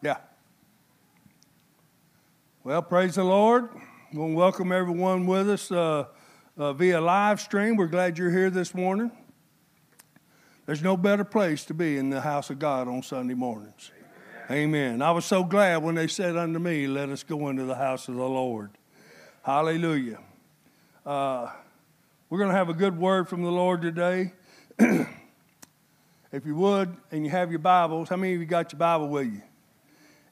Yeah. Well, praise the Lord. We want to welcome everyone with us uh, uh, via live stream. We're glad you're here this morning. There's no better place to be in the house of God on Sunday mornings. Amen. Amen. I was so glad when they said unto me, Let us go into the house of the Lord. Hallelujah. Uh, we're going to have a good word from the Lord today. if you would, and you have your Bibles, how many of you got your Bible with you?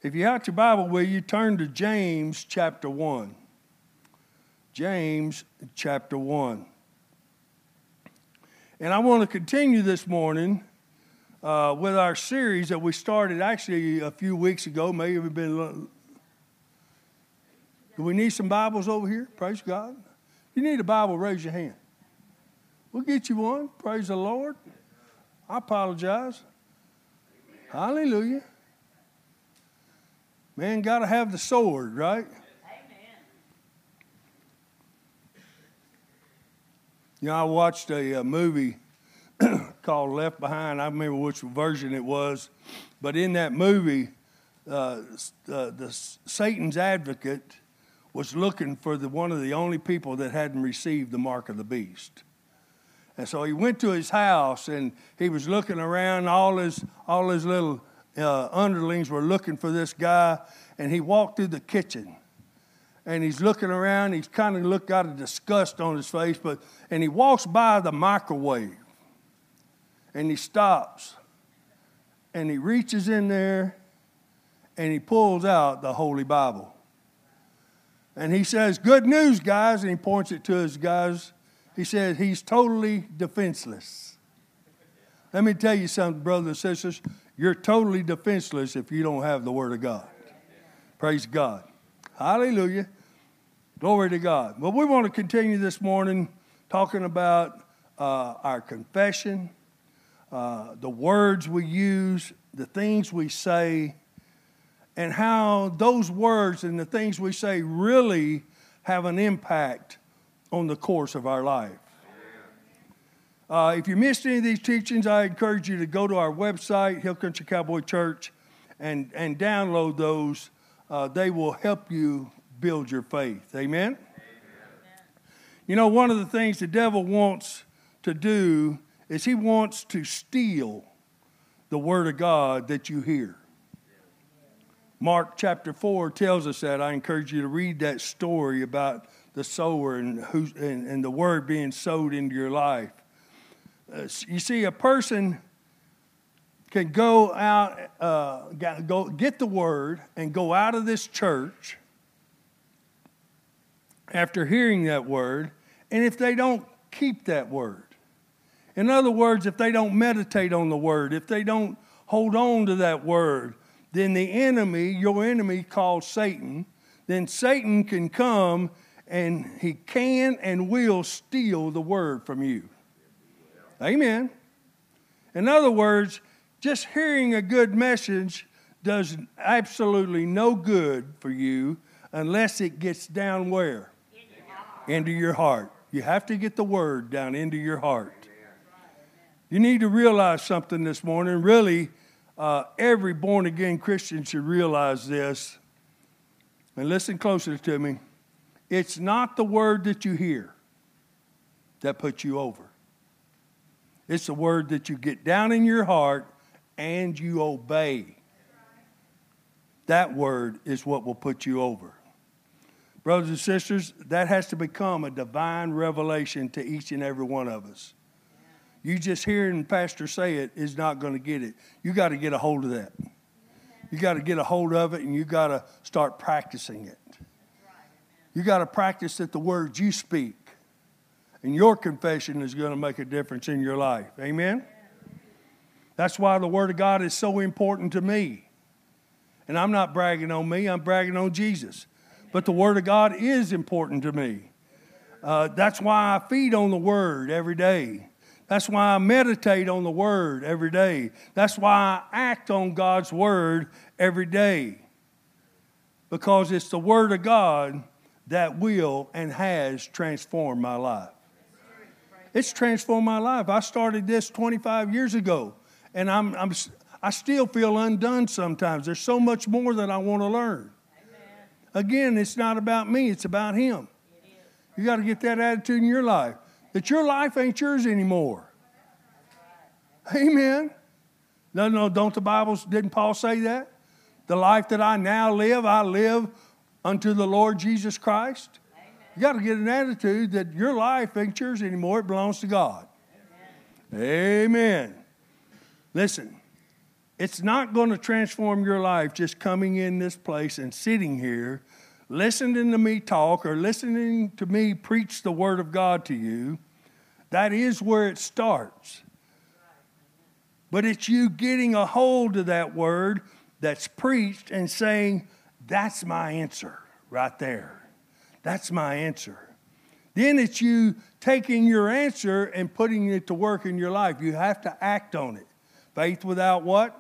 If you have your Bible will you, turn to James chapter 1. James chapter 1. And I want to continue this morning uh, with our series that we started actually a few weeks ago, maybe it's been. Do we need some Bibles over here? Praise God. If you need a Bible, raise your hand. We'll get you one. Praise the Lord. I apologize. Hallelujah. Man, got to have the sword, right? Amen. You know, I watched a, a movie called Left Behind. I remember which version it was, but in that movie, uh, uh, the Satan's advocate was looking for the, one of the only people that hadn't received the mark of the beast. And so he went to his house and he was looking around. All his all his little uh, underlings were looking for this guy, and he walked through the kitchen. And he's looking around. He's kind of looked out of disgust on his face, but and he walks by the microwave, and he stops, and he reaches in there, and he pulls out the Holy Bible. And he says, "Good news, guys!" And he points it to his guys. He says he's totally defenseless. Let me tell you something, brothers and sisters. You're totally defenseless if you don't have the Word of God. Praise God. Hallelujah. Glory to God. Well, we want to continue this morning talking about uh, our confession, uh, the words we use, the things we say, and how those words and the things we say really have an impact on the course of our life. Uh, if you missed any of these teachings, I encourage you to go to our website, Hill Country Cowboy Church, and, and download those. Uh, they will help you build your faith. Amen? Amen? You know, one of the things the devil wants to do is he wants to steal the word of God that you hear. Mark chapter 4 tells us that. I encourage you to read that story about the sower and, who, and, and the word being sowed into your life. Uh, you see, a person can go out, uh, go get the word and go out of this church after hearing that word, and if they don't keep that word, in other words, if they don't meditate on the word, if they don't hold on to that word, then the enemy, your enemy called Satan, then Satan can come and he can and will steal the word from you. Amen. In other words, just hearing a good message does absolutely no good for you unless it gets down where? Into your heart. You have to get the word down into your heart. You need to realize something this morning. Really, uh, every born again Christian should realize this. And listen closer to me. It's not the word that you hear that puts you over. It's a word that you get down in your heart and you obey. That word is what will put you over. Brothers and sisters, that has to become a divine revelation to each and every one of us. You just hearing Pastor say it is not going to get it. You got to get a hold of that. You got to get a hold of it and you got to start practicing it. You got to practice that the words you speak and your confession is going to make a difference in your life. Amen? That's why the Word of God is so important to me. And I'm not bragging on me, I'm bragging on Jesus. But the Word of God is important to me. Uh, that's why I feed on the Word every day. That's why I meditate on the Word every day. That's why I act on God's Word every day. Because it's the Word of God that will and has transformed my life. It's transformed my life. I started this 25 years ago, and I'm, I'm, I still feel undone sometimes. There's so much more that I want to learn. Amen. Again, it's not about me, it's about Him. You got to get that attitude in your life that your life ain't yours anymore. Amen. No, no, don't the Bible, didn't Paul say that? The life that I now live, I live unto the Lord Jesus Christ. You got to get an attitude that your life ain't yours anymore, it belongs to God. Amen. Amen. Listen, it's not going to transform your life just coming in this place and sitting here, listening to me talk or listening to me preach the Word of God to you. That is where it starts. But it's you getting a hold of that Word that's preached and saying, That's my answer right there. That's my answer. Then it's you taking your answer and putting it to work in your life. You have to act on it. Faith without what?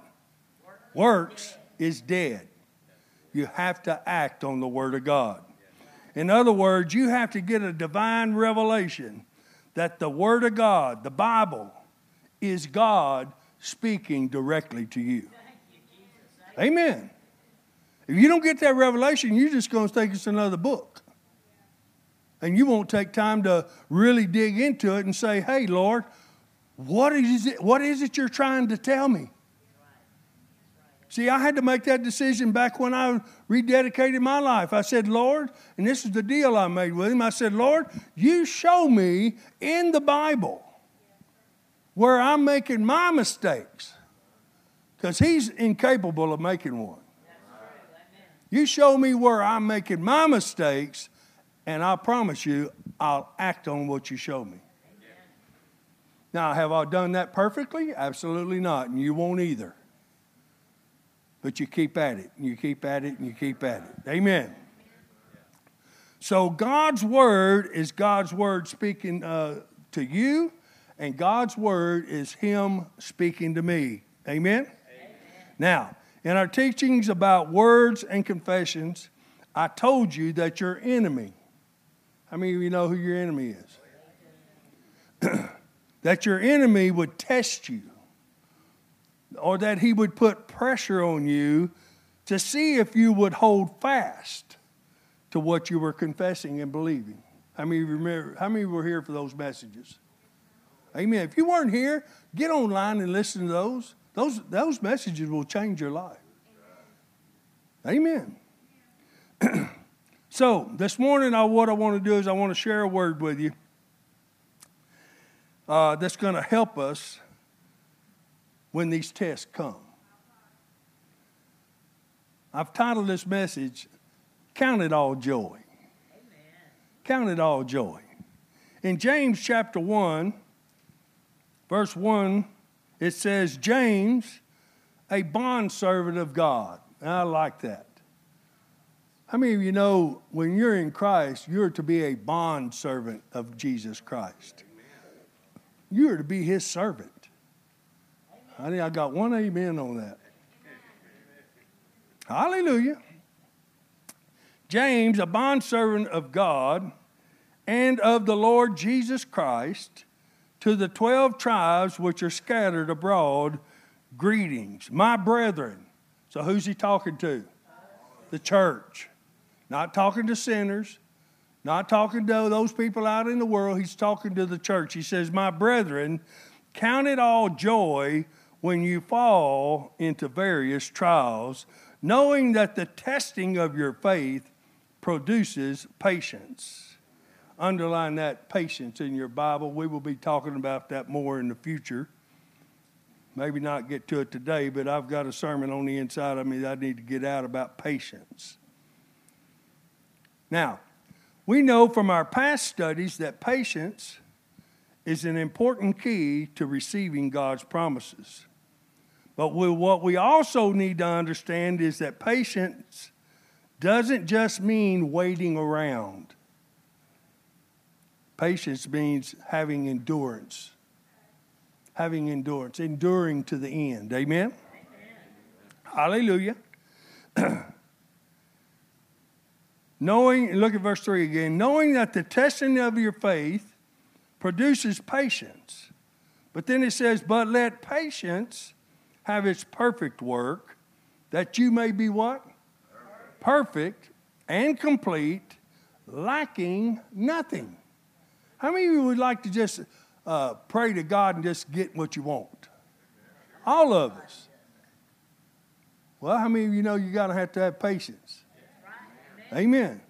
Works is dead. You have to act on the Word of God. In other words, you have to get a divine revelation that the Word of God, the Bible, is God speaking directly to you. Amen. If you don't get that revelation, you're just going to think it's another book. And you won't take time to really dig into it and say, hey, Lord, what is it, what is it you're trying to tell me? See, I had to make that decision back when I rededicated my life. I said, Lord, and this is the deal I made with him. I said, Lord, you show me in the Bible where I'm making my mistakes because he's incapable of making one. You show me where I'm making my mistakes, and I promise you, I'll act on what you show me. Now, have I done that perfectly? Absolutely not, and you won't either. But you keep at it, and you keep at it, and you keep at it. Amen. So, God's word is God's word speaking uh, to you, and God's word is Him speaking to me. Amen? Amen? Now, in our teachings about words and confessions, I told you that your enemy, how many of you know who your enemy is? that your enemy would test you, or that he would put pressure on you to see if you would hold fast to what you were confessing and believing. How many remember? How many were here for those messages? Amen. If you weren't here, get online and listen to those. Those, those messages will change your life. Amen. so, this morning, I, what I want to do is I want to share a word with you uh, that's going to help us when these tests come. I've titled this message, Count It All Joy. Amen. Count it all joy. In James chapter 1, verse 1, it says, James, a bondservant of God. And I like that. How many of you know when you're in Christ, you're to be a bond servant of Jesus Christ? You're to be his servant. I think I got one amen on that. Hallelujah. James, a bondservant of God and of the Lord Jesus Christ, to the 12 tribes which are scattered abroad, greetings. My brethren. So who's he talking to? The church. Not talking to sinners, not talking to those people out in the world. He's talking to the church. He says, My brethren, count it all joy when you fall into various trials, knowing that the testing of your faith produces patience underline that patience in your Bible. We will be talking about that more in the future. Maybe not get to it today, but I've got a sermon on the inside of me that I need to get out about patience. Now, we know from our past studies that patience is an important key to receiving God's promises. But what we also need to understand is that patience doesn't just mean waiting around. Patience means having endurance. Having endurance, enduring to the end. Amen? Amen. Hallelujah. knowing, look at verse 3 again, knowing that the testing of your faith produces patience. But then it says, but let patience have its perfect work, that you may be what? Perfect and complete, lacking nothing. How many of you would like to just uh, pray to God and just get what you want? All of us. Well, how many of you know you got to have to have patience? Amen.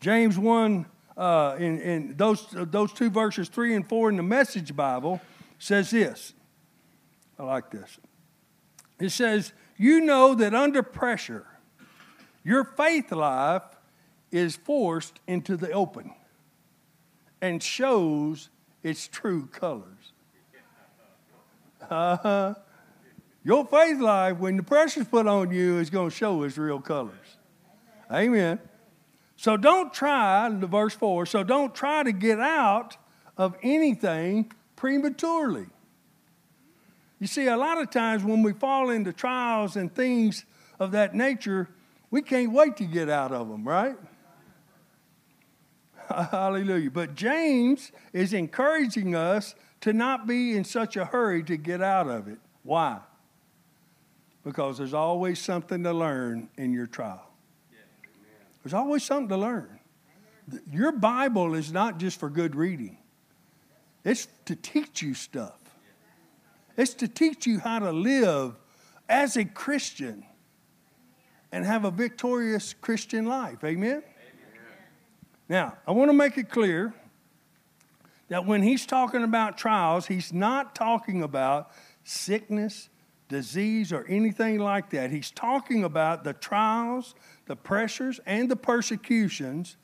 James 1, uh, in, in those, those two verses, 3 and 4 in the Message Bible, says this. I like this. It says, You know that under pressure, your faith life is forced into the open and shows its true colors. Uh-huh. Your faith life, when the pressure's put on you, is going to show its real colors. Amen. So don't try, verse 4, so don't try to get out of anything prematurely. You see, a lot of times when we fall into trials and things of that nature, we can't wait to get out of them, right? Hallelujah. But James is encouraging us to not be in such a hurry to get out of it. Why? Because there's always something to learn in your trial. There's always something to learn. Your Bible is not just for good reading, it's to teach you stuff. It's to teach you how to live as a Christian and have a victorious Christian life. Amen? Amen? Now, I want to make it clear that when he's talking about trials, he's not talking about sickness, disease, or anything like that. He's talking about the trials, the pressures, and the persecutions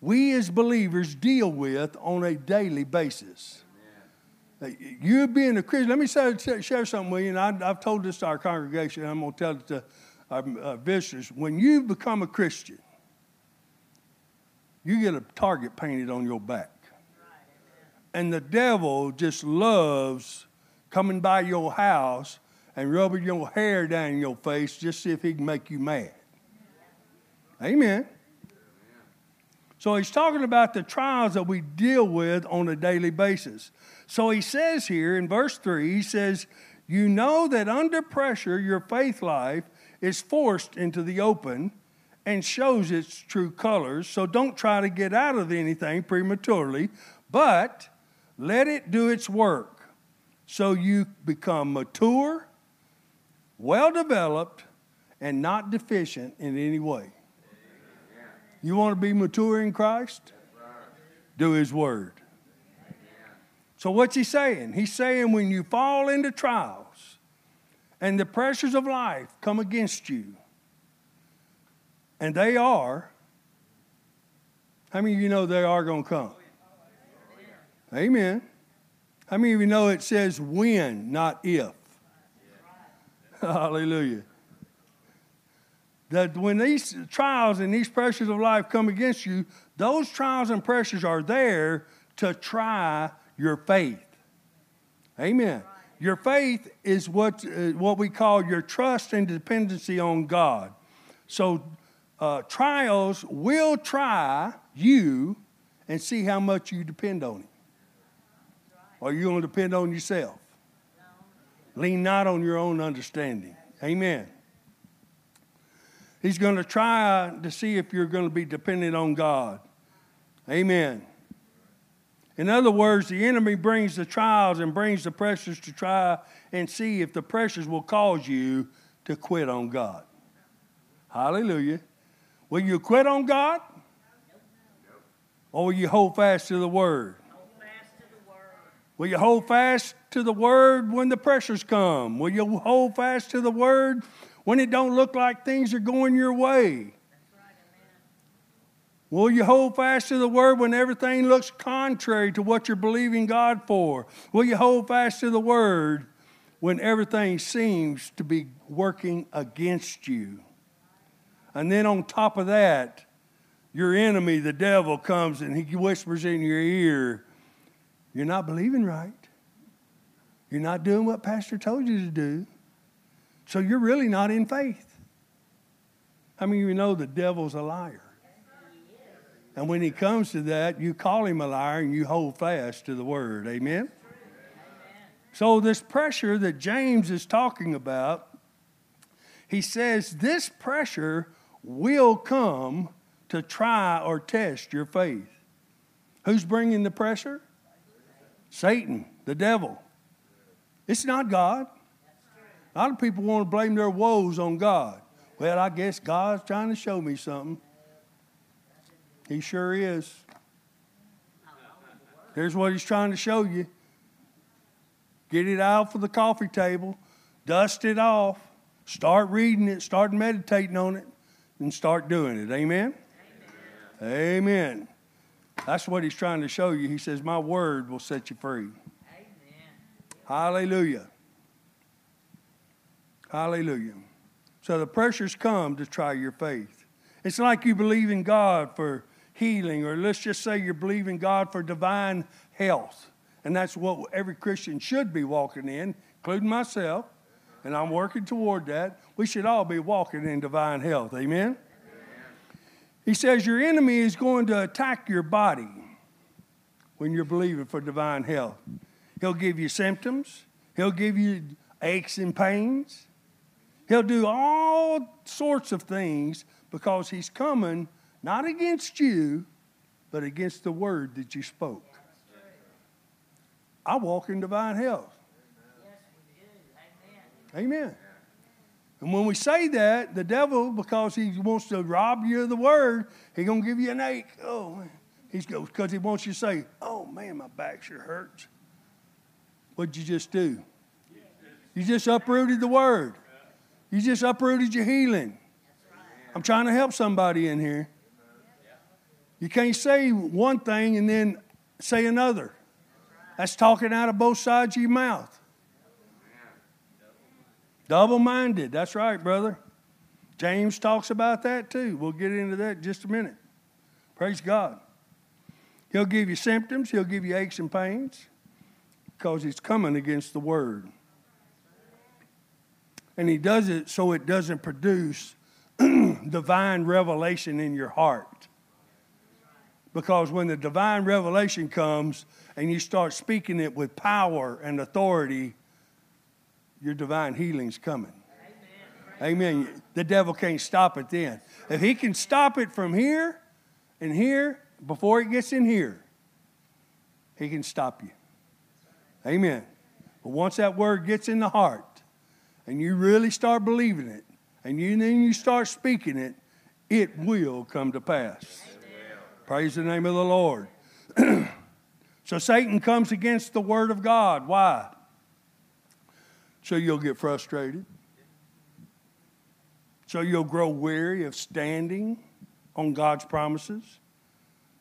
we as believers deal with on a daily basis. You being a Christian, let me share something with you, and I, have told this to our congregation, I'm going to tell it to our uh, visitors. When you become a Christian, you get a target painted on your back. And the devil just loves coming by your house and rubbing your hair down your face just see if he can make you mad. Amen. So he's talking about the trials that we deal with on a daily basis. So he says here in verse 3, he says, You know that under pressure, your faith life is forced into the open and shows its true colors. So don't try to get out of anything prematurely, but let it do its work so you become mature, well developed, and not deficient in any way. You want to be mature in Christ? Do His Word. So, what's He saying? He's saying when you fall into trials and the pressures of life come against you, and they are. How many of you know they are going to come? Amen. How many of you know it says when, not if? Hallelujah. That when these trials and these pressures of life come against you, those trials and pressures are there to try your faith. Amen. Your faith is what, uh, what we call your trust and dependency on God. So uh, trials will try you and see how much you depend on Him. Or you going to depend on yourself. Lean not on your own understanding. Amen. He's going to try to see if you're going to be dependent on God. Amen. In other words, the enemy brings the trials and brings the pressures to try and see if the pressures will cause you to quit on God. Hallelujah. Will you quit on God? Or will you hold fast to the word? Will you hold fast to the word when the pressures come? Will you hold fast to the word when it don't look like things are going your way? Will you hold fast to the word when everything looks contrary to what you're believing God for? Will you hold fast to the word when everything seems to be working against you? And then on top of that, your enemy, the devil, comes and he whispers in your ear, You're not believing right. You're not doing what Pastor told you to do. So you're really not in faith. Many of you know the devil's a liar? And when he comes to that, you call him a liar and you hold fast to the word. Amen? So, this pressure that James is talking about, he says this pressure will come to try or test your faith. Who's bringing the pressure? Satan, the devil. It's not God. A lot of people want to blame their woes on God. Well, I guess God's trying to show me something. He sure is. Here's what he's trying to show you. Get it out for the coffee table, dust it off, start reading it, start meditating on it, and start doing it. Amen? Amen. Amen. That's what he's trying to show you. He says, My word will set you free. Amen. Hallelujah. Hallelujah. So the pressures come to try your faith. It's like you believe in God for healing, or let's just say you're believing God for divine health. And that's what every Christian should be walking in, including myself. And I'm working toward that. We should all be walking in divine health. Amen? He says your enemy is going to attack your body when you're believing for divine health. He'll give you symptoms, he'll give you aches and pains. He'll do all sorts of things because he's coming not against you, but against the word that you spoke. I walk in divine health. Amen. And when we say that, the devil, because he wants to rob you of the word, he's going to give you an ache. Oh, man. he's goes because he wants you to say, "Oh man, my back sure hurts." What'd you just do? You just uprooted the word. You just uprooted your healing. I'm trying to help somebody in here. You can't say one thing and then say another. That's talking out of both sides of your mouth. Double minded. That's right, brother. James talks about that too. We'll get into that in just a minute. Praise God. He'll give you symptoms, he'll give you aches and pains because he's coming against the word. And he does it so it doesn't produce divine revelation in your heart. Because when the divine revelation comes and you start speaking it with power and authority, your divine healing's coming. Amen. Amen. The devil can't stop it then. If he can stop it from here and here before it gets in here, he can stop you. Amen. But once that word gets in the heart and you really start believing it and you, then you start speaking it, it will come to pass. Praise the name of the Lord. so Satan comes against the Word of God. Why? So you'll get frustrated. So you'll grow weary of standing on God's promises.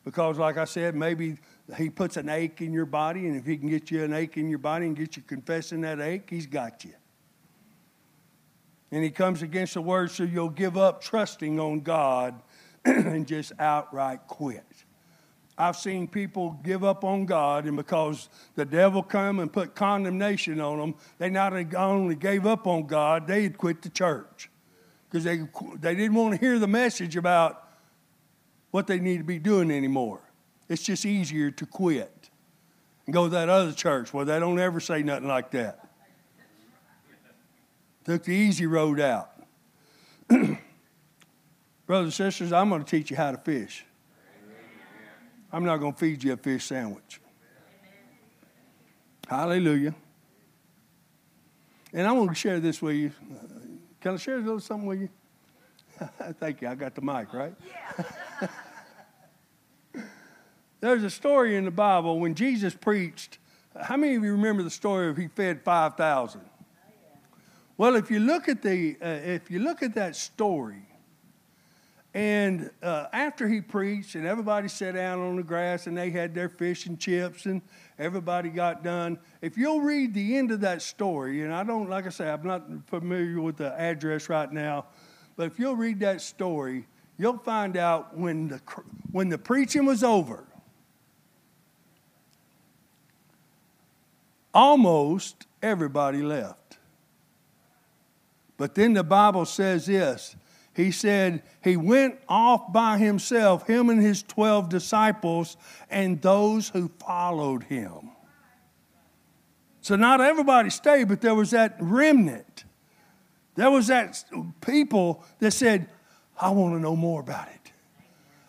Because, like I said, maybe He puts an ache in your body, and if He can get you an ache in your body and get you confessing that ache, He's got you. And He comes against the Word so you'll give up trusting on God and just outright quit. I've seen people give up on God, and because the devil come and put condemnation on them, they not only gave up on God, they had quit the church because they, they didn't want to hear the message about what they need to be doing anymore. It's just easier to quit and go to that other church where they don't ever say nothing like that. Took the easy road out. Brothers and sisters, I'm going to teach you how to fish. I'm not going to feed you a fish sandwich. Hallelujah. And I want to share this with you. Can I share a little something with you? Thank you. I got the mic, right? There's a story in the Bible when Jesus preached. How many of you remember the story of he fed 5,000? Well, if you look at the uh, if you look at that story, and uh, after he preached, and everybody sat down on the grass and they had their fish and chips, and everybody got done. If you'll read the end of that story, and I don't, like I say, I'm not familiar with the address right now, but if you'll read that story, you'll find out when the, when the preaching was over, almost everybody left. But then the Bible says this he said he went off by himself, him and his 12 disciples, and those who followed him. So not everybody stayed, but there was that remnant. There was that people that said, I want to know more about it.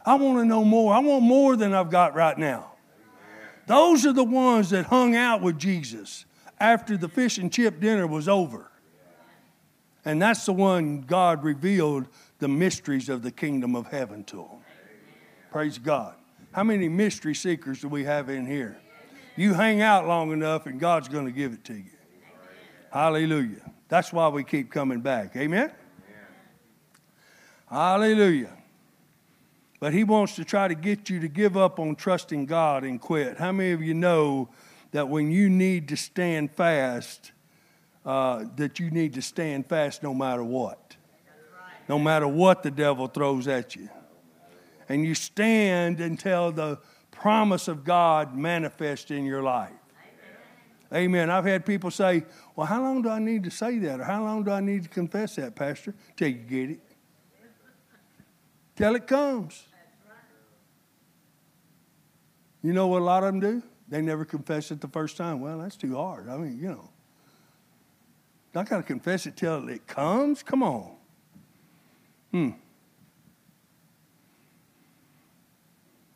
I want to know more. I want more than I've got right now. Those are the ones that hung out with Jesus after the fish and chip dinner was over. And that's the one God revealed the mysteries of the kingdom of heaven to them. Praise God. How many mystery seekers do we have in here? You hang out long enough and God's going to give it to you. Hallelujah. That's why we keep coming back. Amen? Hallelujah. But he wants to try to get you to give up on trusting God and quit. How many of you know that when you need to stand fast, uh, that you need to stand fast no matter what? No matter what the devil throws at you. And you stand until the promise of God manifests in your life. Amen. Amen. I've had people say, Well, how long do I need to say that? Or how long do I need to confess that, Pastor? Till you get it. Till it comes. You know what a lot of them do? They never confess it the first time. Well, that's too hard. I mean, you know. I got to confess it till it comes? Come on. Hmm.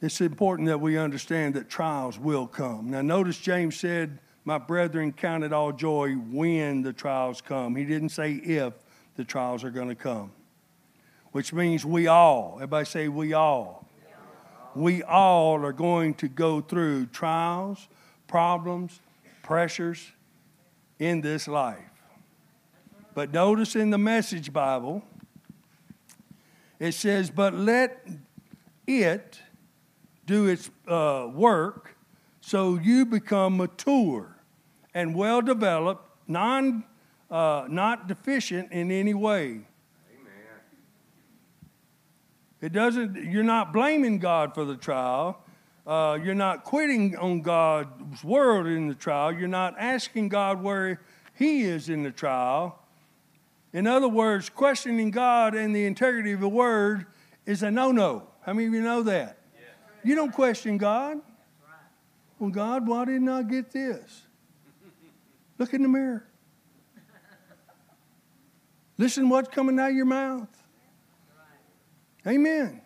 It's important that we understand that trials will come. Now, notice James said, My brethren, count it all joy when the trials come. He didn't say if the trials are going to come, which means we all, everybody say, we all we all are going to go through trials, problems, pressures in this life. But notice in the Message Bible, it says, But let it do its uh, work so you become mature and well developed, non, uh, not deficient in any way. It doesn't, you're not blaming God for the trial. Uh, you're not quitting on God's word in the trial. You're not asking God where He is in the trial. In other words, questioning God and the integrity of the word is a no no. How many of you know that? You don't question God. Well, God, why didn't I get this? Look in the mirror. Listen what's coming out of your mouth. Amen.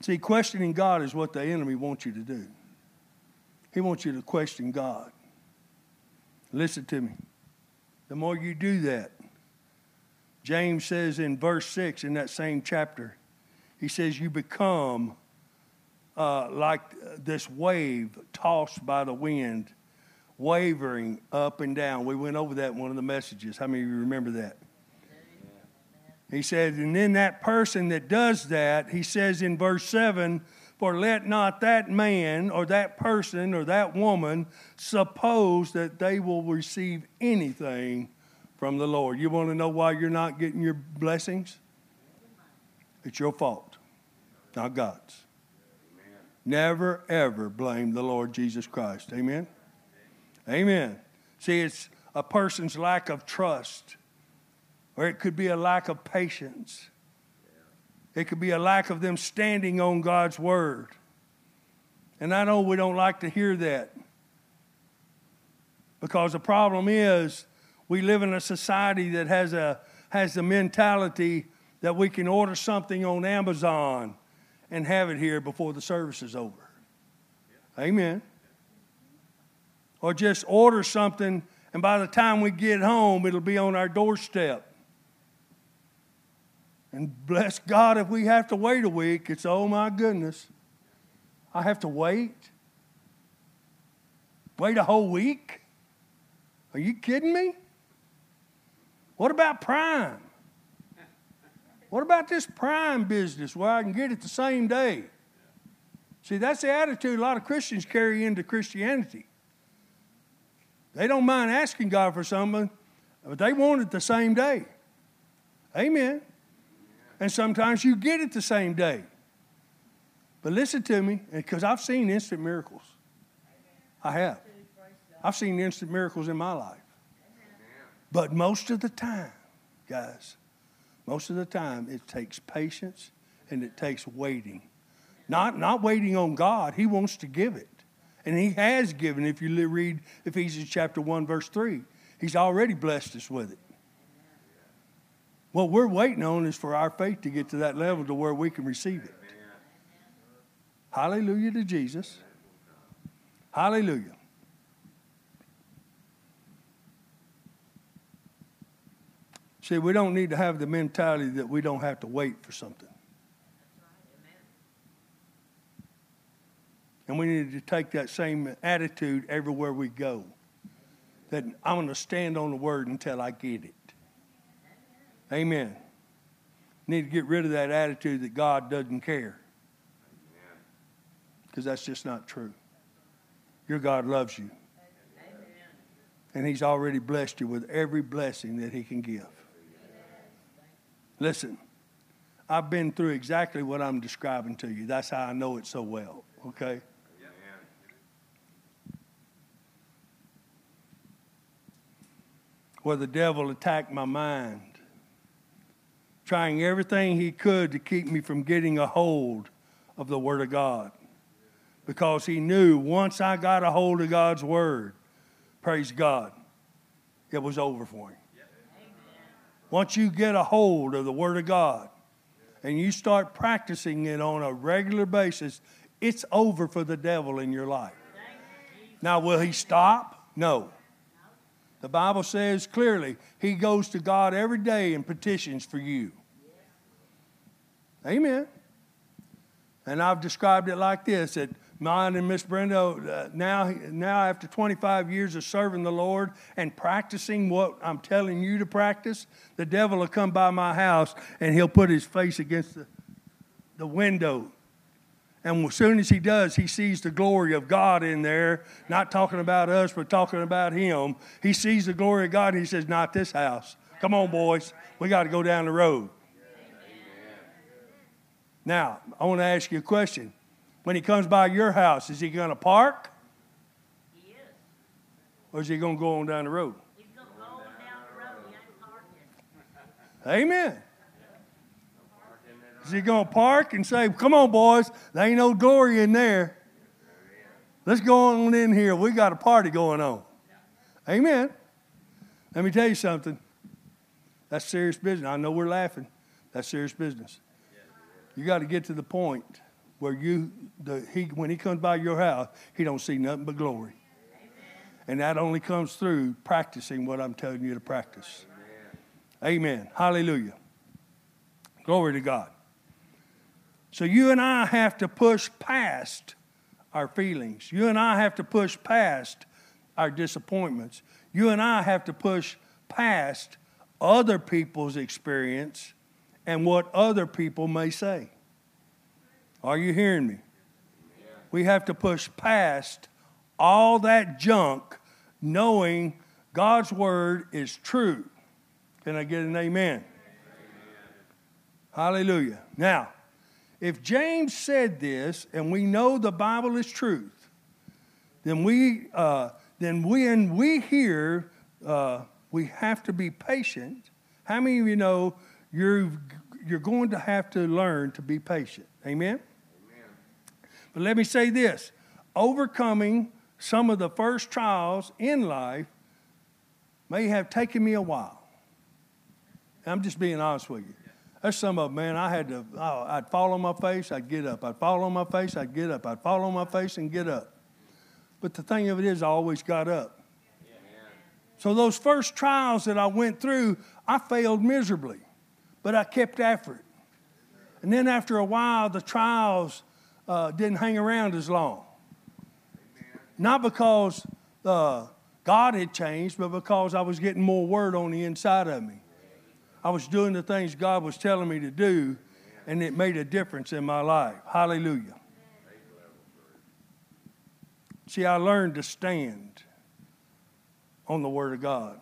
See, questioning God is what the enemy wants you to do. He wants you to question God. Listen to me. The more you do that, James says in verse 6 in that same chapter, he says, You become uh, like this wave tossed by the wind wavering up and down. We went over that in one of the messages. How many of you remember that? He said, and then that person that does that, he says in verse 7 For let not that man or that person or that woman suppose that they will receive anything from the Lord. You want to know why you're not getting your blessings? It's your fault, not God's. Never, ever blame the Lord Jesus Christ. Amen? Amen. See, it's a person's lack of trust, or it could be a lack of patience. It could be a lack of them standing on God's word. And I know we don't like to hear that because the problem is we live in a society that has a has the mentality that we can order something on Amazon and have it here before the service is over. Amen or just order something, and by the time we get home, it'll be on our doorstep. And bless God if we have to wait a week, it's oh my goodness. I have to wait? Wait a whole week? Are you kidding me? What about Prime? What about this Prime business where I can get it the same day? See, that's the attitude a lot of Christians carry into Christianity. They don't mind asking God for something, but they want it the same day. Amen. And sometimes you get it the same day. But listen to me, because I've seen instant miracles. I have. I've seen instant miracles in my life. But most of the time, guys, most of the time it takes patience and it takes waiting Not, not waiting on God. He wants to give it. And He has given, if you read Ephesians chapter 1, verse 3. He's already blessed us with it. What we're waiting on is for our faith to get to that level to where we can receive it. Hallelujah to Jesus. Hallelujah. See, we don't need to have the mentality that we don't have to wait for something. And we need to take that same attitude everywhere we go. That I'm going to stand on the word until I get it. Amen. Need to get rid of that attitude that God doesn't care. Because that's just not true. Your God loves you. Amen. And He's already blessed you with every blessing that He can give. Listen, I've been through exactly what I'm describing to you. That's how I know it so well, okay? Where the devil attacked my mind, trying everything he could to keep me from getting a hold of the Word of God. Because he knew once I got a hold of God's Word, praise God, it was over for him. Once you get a hold of the Word of God and you start practicing it on a regular basis, it's over for the devil in your life. Now, will he stop? No. The Bible says clearly he goes to God every day and petitions for you. Amen. And I've described it like this that mine and Miss Brenda, uh, now, now after 25 years of serving the Lord and practicing what I'm telling you to practice, the devil will come by my house and he'll put his face against the, the window. And as soon as he does, he sees the glory of God in there, not talking about us, but talking about him. He sees the glory of God and he says, Not this house. Come on, boys. We got to go down the road. Now, I want to ask you a question. When he comes by your house, is he going to park? He is. Or is he going to go on down the road? He's gonna go on down the road, he ain't parking. Amen. Is he going to park and say, Come on, boys, there ain't no glory in there. Let's go on in here. We got a party going on. Amen. Let me tell you something. That's serious business. I know we're laughing. That's serious business. You got to get to the point where you, the, he, when he comes by your house, he don't see nothing but glory. And that only comes through practicing what I'm telling you to practice. Amen. Hallelujah. Glory to God. So you and I have to push past our feelings. You and I have to push past our disappointments. You and I have to push past other people's experience and what other people may say. Are you hearing me? We have to push past all that junk knowing God's word is true. Can I get an amen? Hallelujah. Now, if James said this and we know the Bible is truth, then we, uh, then when we hear, uh, we have to be patient. How many of you know you're, you're going to have to learn to be patient? Amen? But let me say this overcoming some of the first trials in life may have taken me a while. I'm just being honest with you. There's some of them, man, I had to, oh, I'd fall on my face, I'd get up. I'd fall on my face, I'd get up. I'd fall on my face and get up. But the thing of it is, I always got up. So those first trials that I went through, I failed miserably, but I kept after it. And then after a while, the trials uh, didn't hang around as long. Not because uh, God had changed, but because I was getting more word on the inside of me. I was doing the things God was telling me to do, and it made a difference in my life. Hallelujah. See, I learned to stand on the Word of God.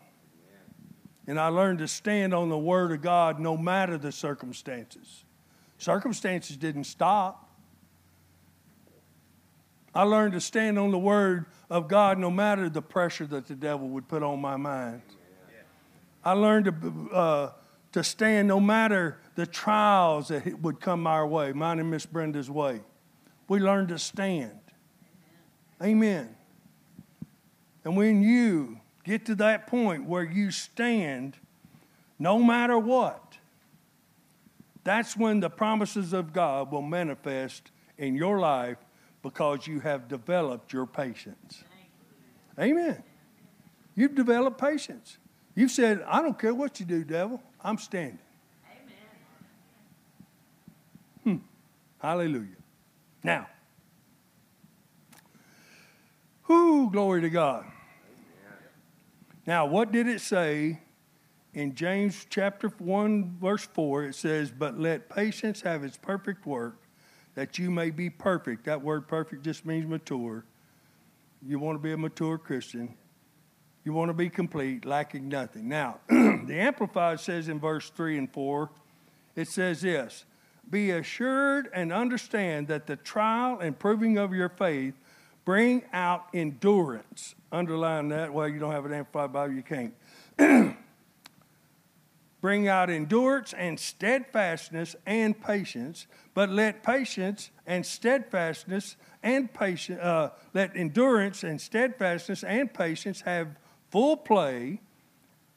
And I learned to stand on the Word of God no matter the circumstances. Circumstances didn't stop. I learned to stand on the Word of God no matter the pressure that the devil would put on my mind. I learned to, uh, to stand no matter the trials that would come our way, mine and Miss Brenda's way. we learn to stand. Amen. And when you get to that point where you stand, no matter what, that's when the promises of God will manifest in your life because you have developed your patience. Amen. You've developed patience. You've said, I don't care what you do, devil, I'm standing. Hmm. Hallelujah. Now, whoo, glory to God. Now, what did it say in James chapter 1, verse 4? It says, But let patience have its perfect work, that you may be perfect. That word perfect just means mature. You want to be a mature Christian. You want to be complete, lacking nothing. Now, the Amplified says in verse 3 and 4, it says this Be assured and understand that the trial and proving of your faith bring out endurance. Underline that. Well, you don't have an Amplified Bible, you can't. bring out endurance and steadfastness and patience, but let patience and steadfastness and patience, uh, let endurance and steadfastness and patience have full play,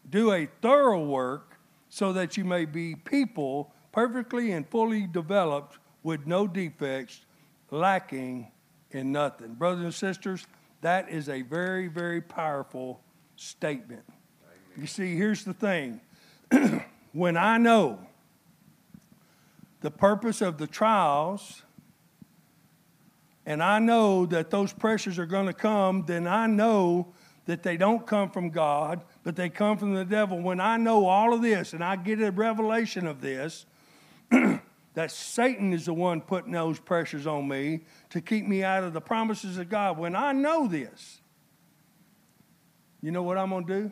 do a thorough work, so that you may be people perfectly and fully developed with no defects, lacking in nothing. Brothers and sisters, that is a very, very powerful statement. Amen. You see, here's the thing when I know the purpose of the trials, and I know that those pressures are going to come, then I know that they don't come from God, but they come from the devil. When I know all of this and I get a revelation of this, that Satan is the one putting those pressures on me to keep me out of the promises of God. When I know this, you know what I'm going to do?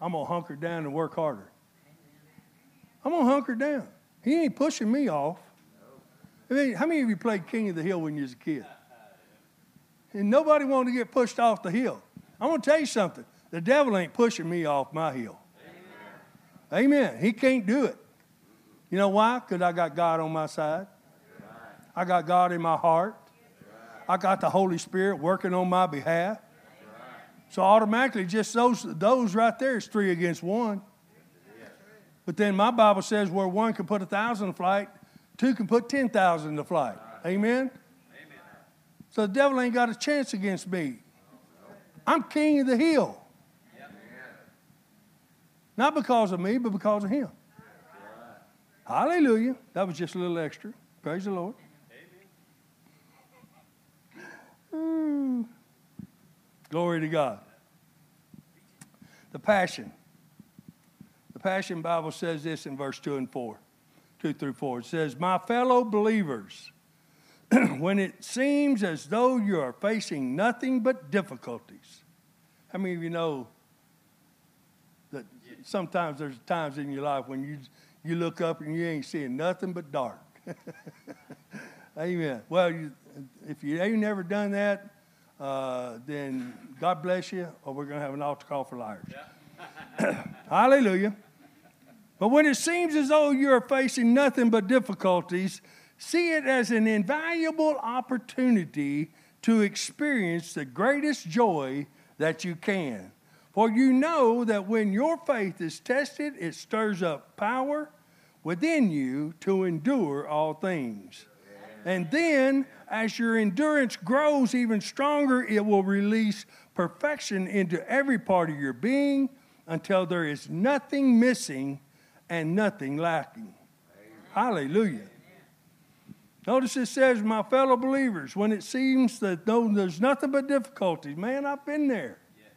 I'm going to hunker down and work harder. I'm going to hunker down. He ain't pushing me off. I mean, how many of you played King of the Hill when you was a kid? And nobody wanted to get pushed off the hill. I'm going to tell you something. The devil ain't pushing me off my hill. Amen. Amen. He can't do it. You know why? Because I got God on my side. I got God in my heart. I got the Holy Spirit working on my behalf. So automatically, just those, those right there is three against one. But then my Bible says where one can put a thousand to flight, two can put 10,000 to flight. Amen? So the devil ain't got a chance against me. I'm king of the hill. Not because of me, but because of him. Hallelujah. That was just a little extra. Praise the Lord. Ooh. Glory to God. The Passion. The Passion Bible says this in verse 2 and 4. 2 through 4. It says, My fellow believers, when it seems as though you are facing nothing but difficulties. How many of you know that sometimes there's times in your life when you, you look up and you ain't seeing nothing but dark? Amen. Well, you, if you ain't never done that, uh, then God bless you, or we're going to have an altar call for liars. Yeah. Hallelujah. But when it seems as though you're facing nothing but difficulties, See it as an invaluable opportunity to experience the greatest joy that you can. For you know that when your faith is tested, it stirs up power within you to endure all things. And then, as your endurance grows even stronger, it will release perfection into every part of your being until there is nothing missing and nothing lacking. Hallelujah. Notice it says, my fellow believers, when it seems that though there's nothing but difficulties, man, I've been there. Yes.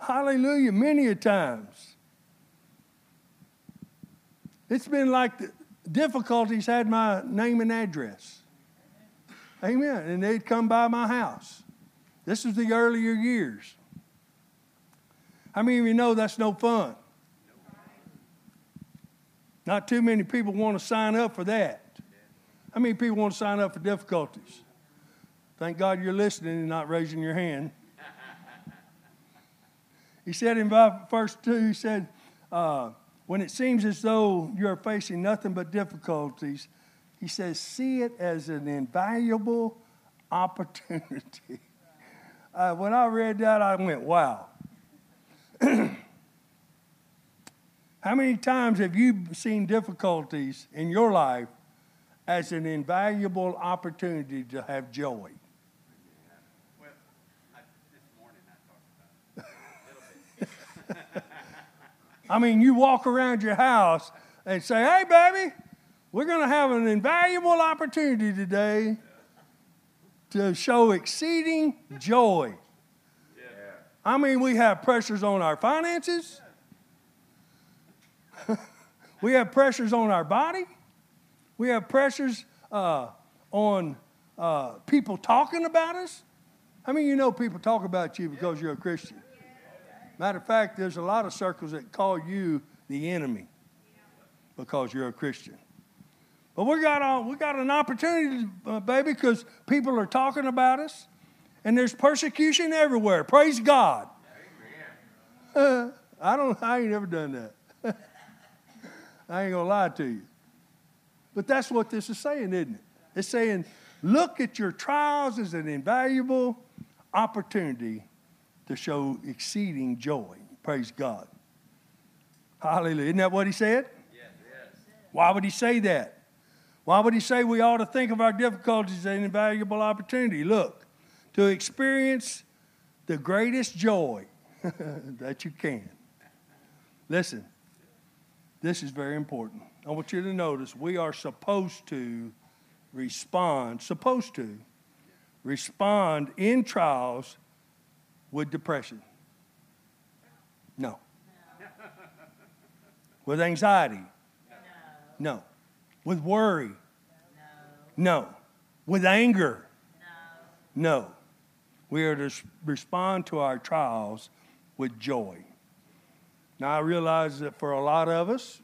Hallelujah, many a times. It's been like the difficulties had my name and address. Amen. And they'd come by my house. This was the earlier years. How many of you know that's no fun? Not too many people want to sign up for that. How many people want to sign up for difficulties? Thank God you're listening and not raising your hand. he said in verse 2, he said, uh, when it seems as though you're facing nothing but difficulties, He says, see it as an invaluable opportunity. Uh, when I read that, I went, wow. How many times have you seen difficulties in your life as an invaluable opportunity to have joy? Well, I, I talked about it a little bit. I mean, you walk around your house and say, hey, baby, we're going to have an invaluable opportunity today to show exceeding joy. I mean, we have pressures on our finances. we have pressures on our body. We have pressures uh, on uh, people talking about us. I mean, you know people talk about you because you're a Christian. Matter of fact, there's a lot of circles that call you the enemy because you're a Christian. But we got, a, we got an opportunity, uh, baby, because people are talking about us, and there's persecution everywhere. Praise God. Uh, I don't. I ain't ever done that. I ain't gonna lie to you. But that's what this is saying, isn't it? It's saying, look at your trials as an invaluable opportunity to show exceeding joy. Praise God. Hallelujah. Isn't that what he said? Yes. Why would he say that? Why would he say we ought to think of our difficulties as an invaluable opportunity? Look, to experience the greatest joy that you can. Listen, this is very important. I want you to notice we are supposed to respond, supposed to respond in trials with depression. No. With anxiety? No. With worry? No. With anger? No. We are to respond to our trials with joy. Now, I realize that for a lot of us,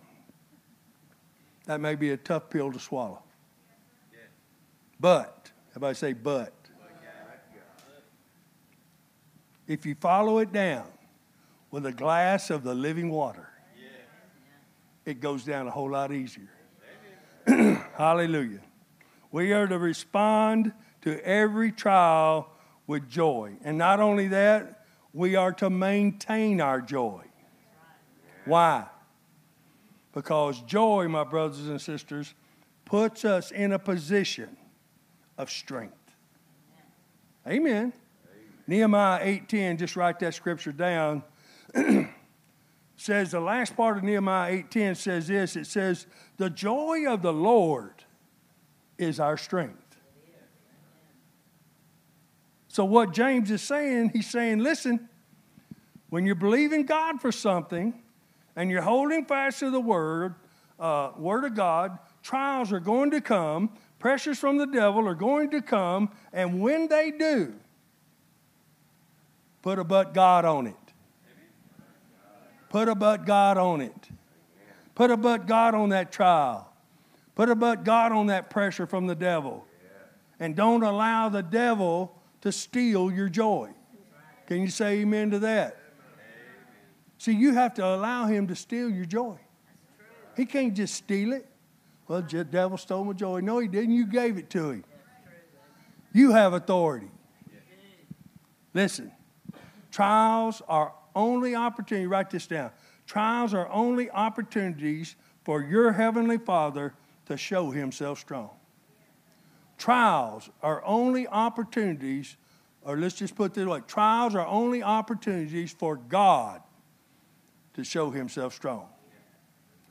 that may be a tough pill to swallow. But, everybody say, but. If you follow it down with a glass of the living water, it goes down a whole lot easier. Hallelujah. We are to respond to every trial with joy. And not only that, we are to maintain our joy. Why? Because joy, my brothers and sisters, puts us in a position of strength. Amen. Nehemiah 8:10, just write that scripture down. says the last part of Nehemiah 8:10 says this. It says, "The joy of the Lord is our strength." So what James is saying, he's saying, listen, when you're believing God for something and you're holding fast to the word, uh, word of God, trials are going to come, pressures from the devil are going to come, and when they do, put a but God on it. Put a but God on it. Put a but God on that trial. Put a but God on that pressure from the devil. And don't allow the devil to steal your joy. Can you say amen to that? See, you have to allow him to steal your joy. He can't just steal it. Well, the devil stole my joy. No, he didn't. You gave it to him. You have authority. Listen, trials are only opportunity. Write this down. Trials are only opportunities for your heavenly Father to show himself strong. Trials are only opportunities, or let's just put this way trials are only opportunities for God to show himself strong.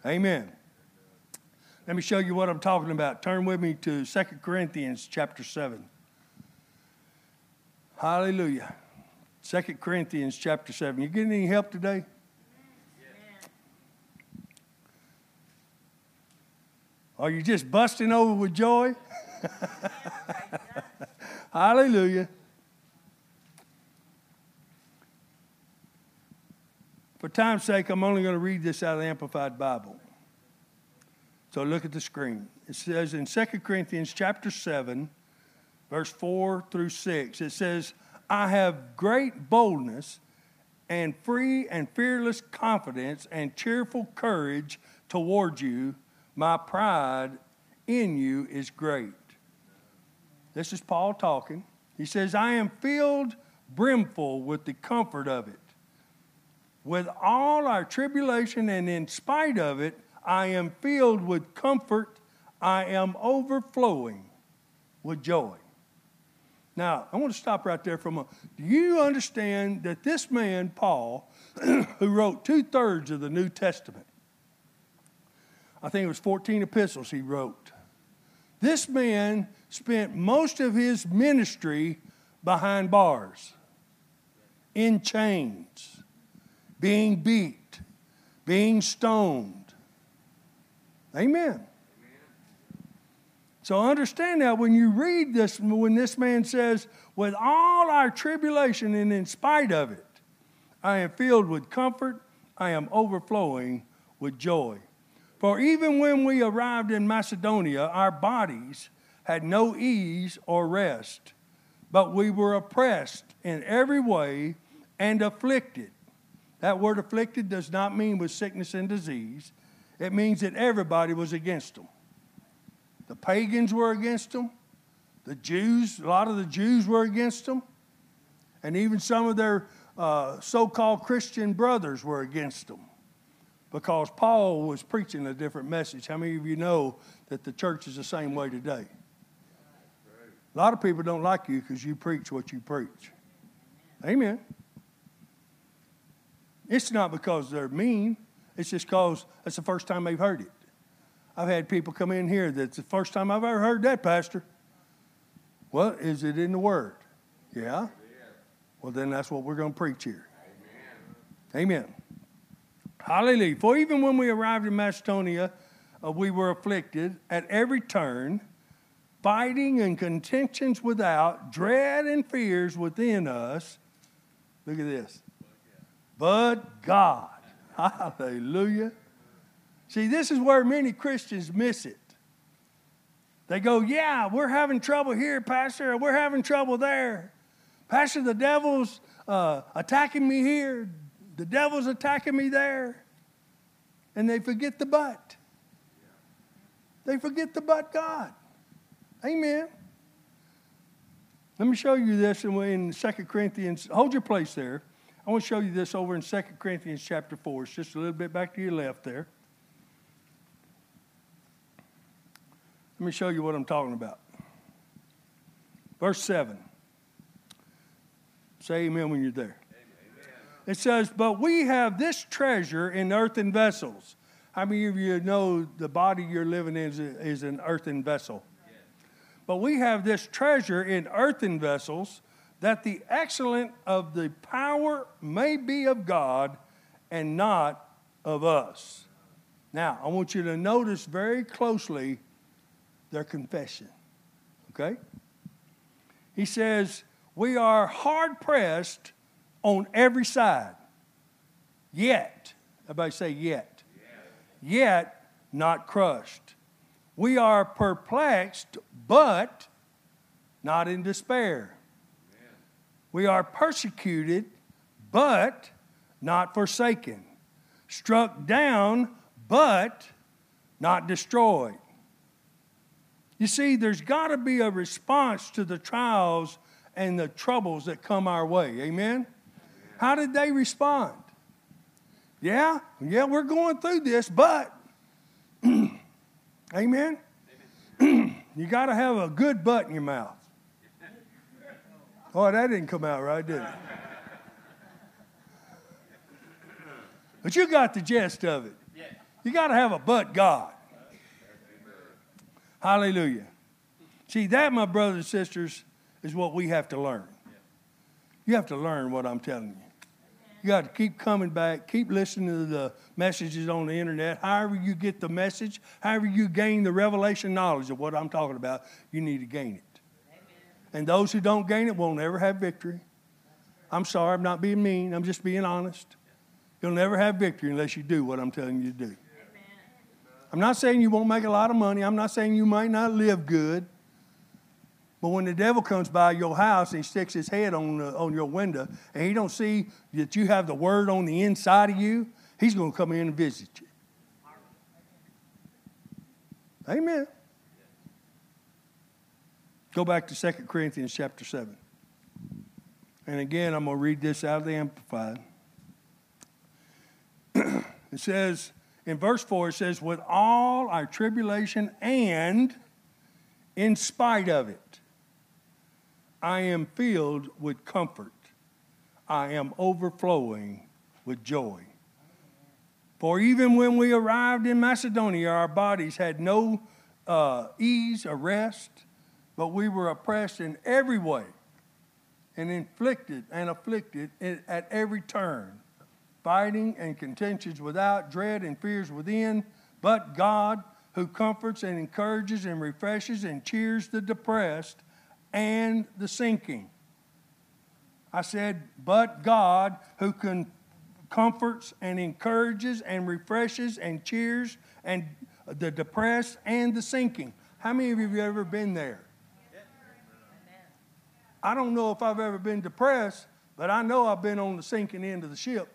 Amen. Let me show you what I'm talking about. Turn with me to 2 Corinthians chapter 7. Hallelujah. 2 Corinthians chapter 7. You getting any help today? Are you just busting over with joy? Hallelujah. For time's sake, I'm only going to read this out of the Amplified Bible. So look at the screen. It says in 2 Corinthians chapter 7, verse 4 through 6, it says, I have great boldness and free and fearless confidence and cheerful courage toward you. My pride in you is great. This is Paul talking. He says, I am filled brimful with the comfort of it. With all our tribulation and in spite of it, I am filled with comfort. I am overflowing with joy. Now, I want to stop right there for a moment. Do you understand that this man, Paul, who wrote two thirds of the New Testament, I think it was 14 epistles he wrote, this man spent most of his ministry behind bars, in chains, being beat, being stoned. Amen. So understand that when you read this, when this man says, with all our tribulation and in spite of it, I am filled with comfort, I am overflowing with joy. For even when we arrived in Macedonia, our bodies had no ease or rest, but we were oppressed in every way and afflicted. That word afflicted does not mean with sickness and disease, it means that everybody was against them. The pagans were against them. The Jews, a lot of the Jews were against them. And even some of their uh, so called Christian brothers were against them because Paul was preaching a different message. How many of you know that the church is the same way today? A lot of people don't like you because you preach what you preach. Amen. It's not because they're mean, it's just because that's the first time they've heard it. I've had people come in here that's the first time I've ever heard that, Pastor. Well, is it in the Word? Yeah? Well, then that's what we're going to preach here. Amen. Amen. Hallelujah. For even when we arrived in Macedonia, uh, we were afflicted at every turn, fighting and contentions without, dread and fears within us. Look at this. But God. Hallelujah. See, this is where many Christians miss it. They go, Yeah, we're having trouble here, Pastor, we're having trouble there. Pastor, the devil's uh, attacking me here, the devil's attacking me there. And they forget the but. They forget the but God. Amen. Let me show you this in 2 Corinthians. Hold your place there. I want to show you this over in 2 Corinthians chapter 4. It's just a little bit back to your left there. Let me show you what I'm talking about. Verse 7. Say amen when you're there. Amen. It says, But we have this treasure in earthen vessels. How many of you know the body you're living in is, is an earthen vessel? Yes. But we have this treasure in earthen vessels that the excellent of the power may be of God and not of us. Now, I want you to notice very closely their confession. Okay? He says, We are hard pressed on every side, yet, everybody say, yet, yet, yet not crushed. We are perplexed, but not in despair. Amen. We are persecuted, but not forsaken. Struck down, but not destroyed. You see, there's got to be a response to the trials and the troubles that come our way. Amen? How did they respond? Yeah, yeah, we're going through this, but, amen? you got to have a good butt in your mouth. Oh, that didn't come out right, did it? But you got the gist of it. You got to have a but God. Hallelujah. See, that, my brothers and sisters, is what we have to learn. You have to learn what I'm telling you. You got to keep coming back, keep listening to the messages on the internet. However, you get the message, however, you gain the revelation knowledge of what I'm talking about, you need to gain it. And those who don't gain it will never have victory. I'm sorry, I'm not being mean, I'm just being honest. You'll never have victory unless you do what I'm telling you to do. I'm not saying you won't make a lot of money. I'm not saying you might not live good. But when the devil comes by your house and he sticks his head on, the, on your window and he don't see that you have the word on the inside of you, he's going to come in and visit you. Amen. Go back to 2 Corinthians chapter 7. And again, I'm going to read this out of the Amplified. it says, in verse 4, it says, with all our tribulation and in spite of it, I am filled with comfort. I am overflowing with joy. For even when we arrived in Macedonia, our bodies had no uh, ease or rest, but we were oppressed in every way and inflicted and afflicted at every turn, fighting and contentions without, dread and fears within. But God, who comforts and encourages and refreshes and cheers the depressed and the sinking. I said, but God, who can comforts and encourages and refreshes and cheers and the depressed and the sinking. How many of you have ever been there? I don't know if I've ever been depressed, but I know I've been on the sinking end of the ship.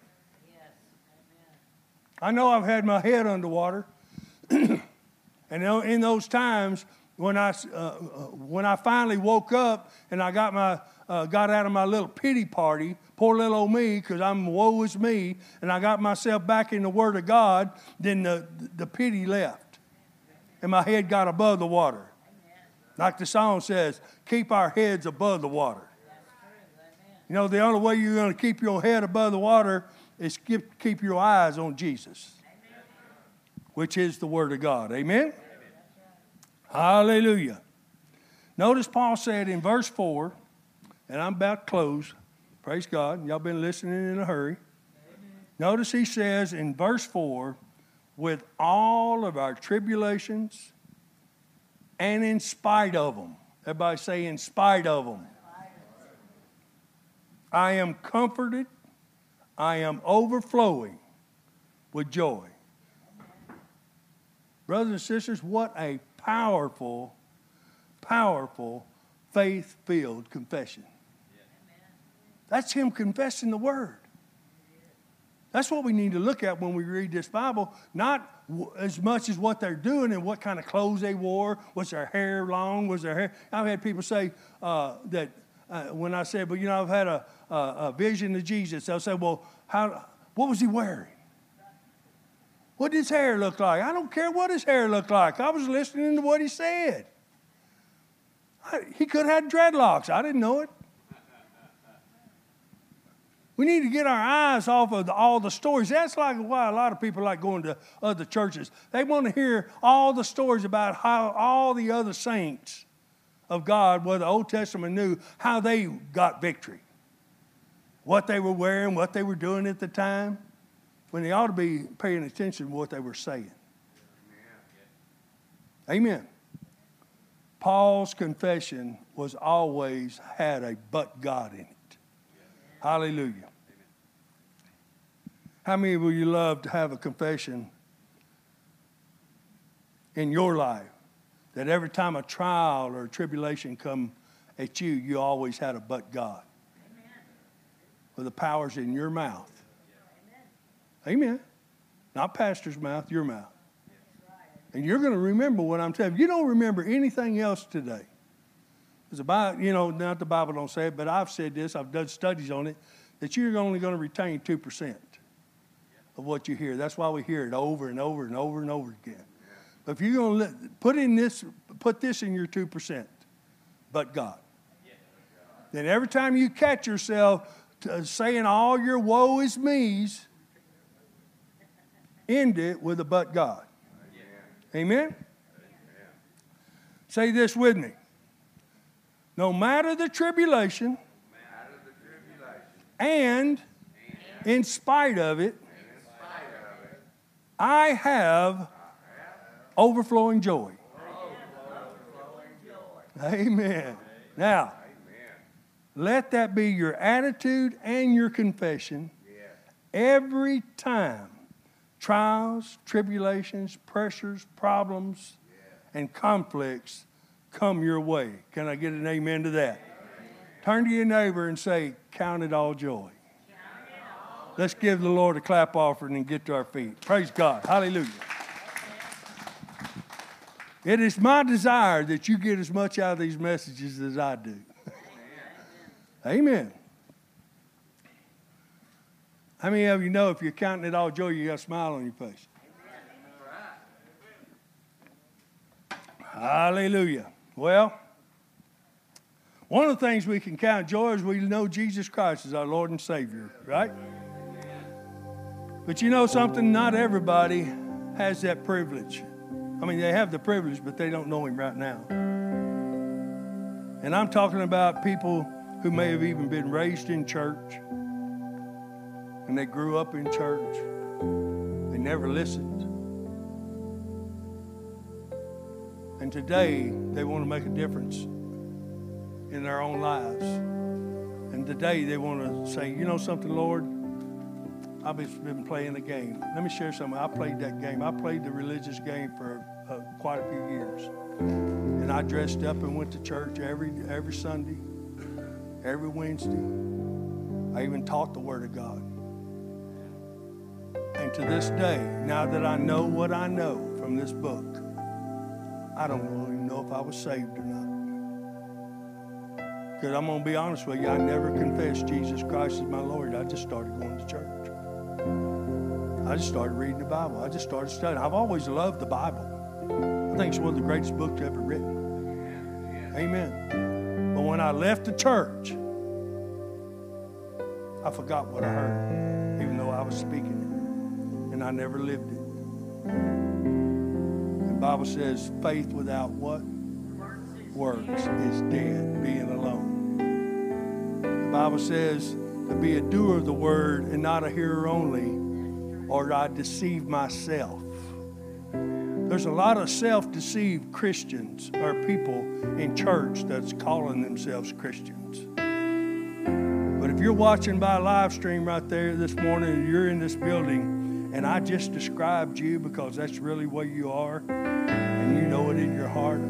I know I've had my head underwater. and in those times, when I, uh, uh, when I finally woke up and I got, my, uh, got out of my little pity party, poor little old me, because I'm woe is me, and I got myself back in the Word of God, then the, the pity left. And my head got above the water. Like the song says, keep our heads above the water. You know, the only way you're going to keep your head above the water is keep, keep your eyes on Jesus, which is the Word of God. Amen? Hallelujah. Notice Paul said in verse 4, and I'm about to close. Praise God. Y'all been listening in a hurry. Amen. Notice he says in verse 4 with all of our tribulations and in spite of them. Everybody say, in spite of them. I am comforted. I am overflowing with joy. Brothers and sisters, what a powerful, powerful, faith filled confession. That's Him confessing the Word. That's what we need to look at when we read this Bible, not as much as what they're doing and what kind of clothes they wore. Was their hair long? Was their hair? I've had people say uh, that uh, when I said, "But you know, I've had a, a, a vision of Jesus," they'll say, "Well, how? What was he wearing? What did his hair look like? I don't care what his hair looked like. I was listening to what he said. I, he could have had dreadlocks. I didn't know it. We need to get our eyes off of the, all the stories. That's like why a lot of people like going to other churches. They want to hear all the stories about how all the other saints of God, what the Old Testament knew, how they got victory, what they were wearing, what they were doing at the time, when they ought to be paying attention to what they were saying. Amen. Paul's confession was always had a but God in it. Hallelujah. How many will you love to have a confession in your life that every time a trial or a tribulation come at you, you always had a but God? Amen. With the powers in your mouth. Amen. Amen. Not pastor's mouth, your mouth. And you're going to remember what I'm telling you. You don't remember anything else today. It's about, you know, not the Bible don't say it, but I've said this, I've done studies on it, that you're only going to retain 2% of what you hear. That's why we hear it over and over and over and over again. But if you're going to put in this, put this in your 2%, but God. Then every time you catch yourself uh, saying all your woe is me's, end it with a but God. Amen? Amen? Say this with me. No matter the tribulation, and in spite of it, I have overflowing joy. Amen. Now, let that be your attitude and your confession. Every time trials, tribulations, pressures, problems, and conflicts come your way. Can I get an amen to that? Turn to your neighbor and say, Count it all joy. Let's give the Lord a clap offering and get to our feet. Praise God. Hallelujah. It is my desire that you get as much out of these messages as I do. Amen. How many of you know if you're counting it all joy, you got a smile on your face? Hallelujah. Well, one of the things we can count joy is we know Jesus Christ is our Lord and Savior, right? But you know something? Not everybody has that privilege. I mean, they have the privilege, but they don't know Him right now. And I'm talking about people who may have even been raised in church and they grew up in church. They never listened. And today, they want to make a difference in their own lives. And today, they want to say, you know something, Lord? I've been playing the game. Let me share something. I played that game. I played the religious game for uh, quite a few years. And I dressed up and went to church every, every Sunday, every Wednesday. I even taught the Word of God. And to this day, now that I know what I know from this book, I don't even know if I was saved or not. Because I'm going to be honest with you, I never confessed Jesus Christ as my Lord. I just started going to church. I just started reading the Bible. I just started studying. I've always loved the Bible. I think it's one of the greatest books ever written. Amen. But when I left the church, I forgot what I heard, even though I was speaking it. And I never lived it. Bible says faith without what? Works is dead, being alone. The Bible says to be a doer of the word and not a hearer only or I deceive myself. There's a lot of self deceived Christians or people in church that's calling themselves Christians. But if you're watching by live stream right there this morning you're in this building and I just described you because that's really what you are you know it in your heart,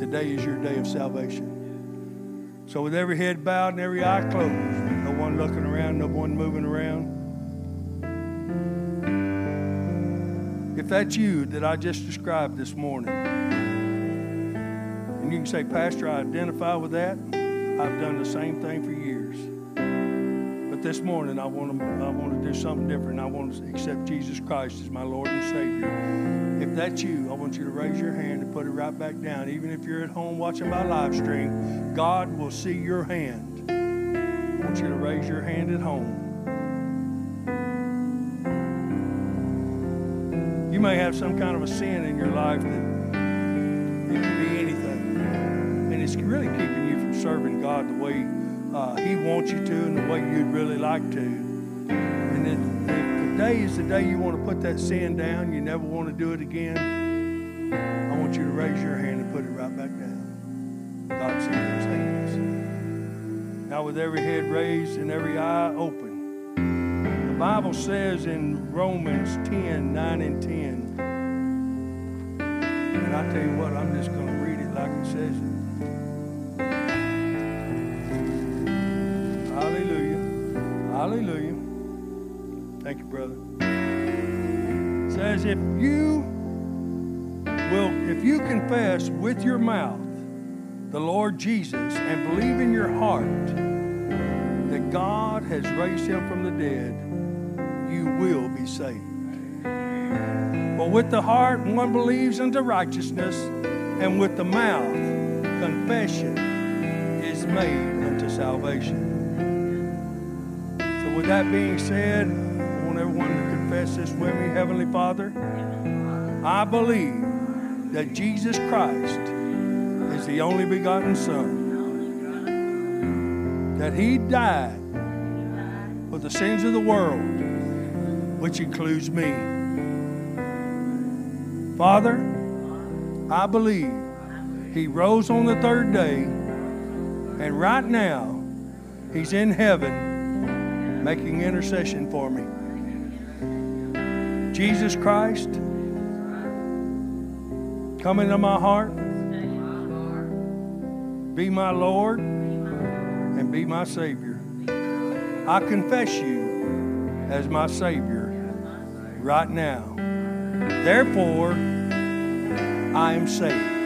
today is your day of salvation. So, with every head bowed and every eye closed, no one looking around, no one moving around. If that's you that I just described this morning, and you can say, Pastor, I identify with that. I've done the same thing for years. But this morning, I want to, I want to do something different. I want to accept Jesus Christ as my Lord and Savior. If that's you, I want you to raise your hand and put it right back down. Even if you're at home watching my live stream, God will see your hand. I want you to raise your hand at home. You may have some kind of a sin in your life that it could be anything. And it's really keeping you from serving God the way uh, He wants you to in the way you'd really like to. And if, if today is the day you want to put that sin down, you never want to do it again, I want you to raise your hand and put it right back down. God sees those hands. Now, with every head raised and every eye open, the Bible says in Romans 10 9 and 10. And I tell you what, I'm just going to read it like it says it. Thank you, brother. It says if you will, if you confess with your mouth the Lord Jesus and believe in your heart that God has raised him from the dead, you will be saved. For with the heart one believes unto righteousness, and with the mouth confession is made unto salvation. So, with that being said, everyone to confess this with me. Heavenly Father, I believe that Jesus Christ is the only begotten Son, that He died for the sins of the world which includes me. Father, I believe he rose on the third day, and right now he's in heaven making intercession for me. Jesus Christ, come into my heart, be my Lord, and be my Savior. I confess you as my Savior right now. Therefore, I am saved.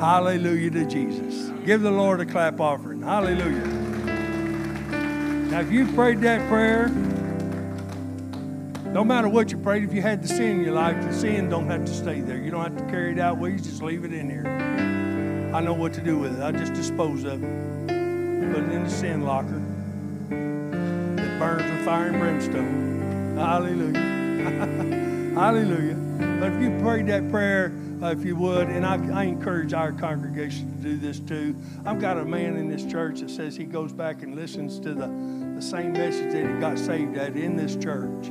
Hallelujah to Jesus. Give the Lord a clap offering. Hallelujah. Now, if you prayed that prayer, no matter what you prayed, if you had the sin in your life, the sin don't have to stay there. You don't have to carry it out with you. Just leave it in here. I know what to do with it. I just dispose of it. Put it in the sin locker that burns with fire and brimstone. Hallelujah. Hallelujah. But if you prayed that prayer, uh, if you would, and I, I encourage our congregation to do this too. I've got a man in this church that says he goes back and listens to the, the same message that he got saved at in this church.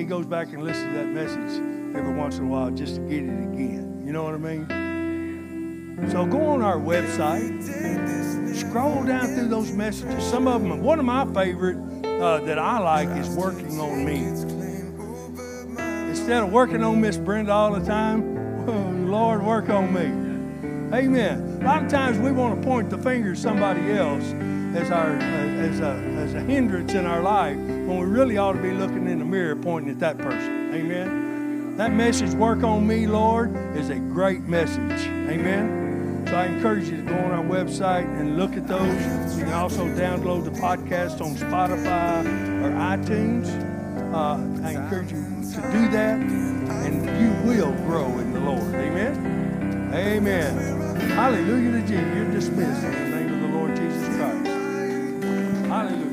He goes back and listens to that message every once in a while just to get it again. You know what I mean? So go on our website, scroll down through those messages. Some of them, one of my favorite uh, that I like is working on me. Instead of working on Miss Brenda all the time, Lord, work on me. Amen. A lot of times we want to point the finger at somebody else as our as a as a hindrance in our life when we really ought to be looking in the mirror pointing at that person. Amen. That message, work on me, Lord, is a great message. Amen. So I encourage you to go on our website and look at those. You can also download the podcast on Spotify or iTunes. Uh, I encourage you to do that, and you will grow in the Lord. Amen. Amen. Hallelujah to Jesus. You're dismissed in the name of the Lord Jesus Christ. Hallelujah.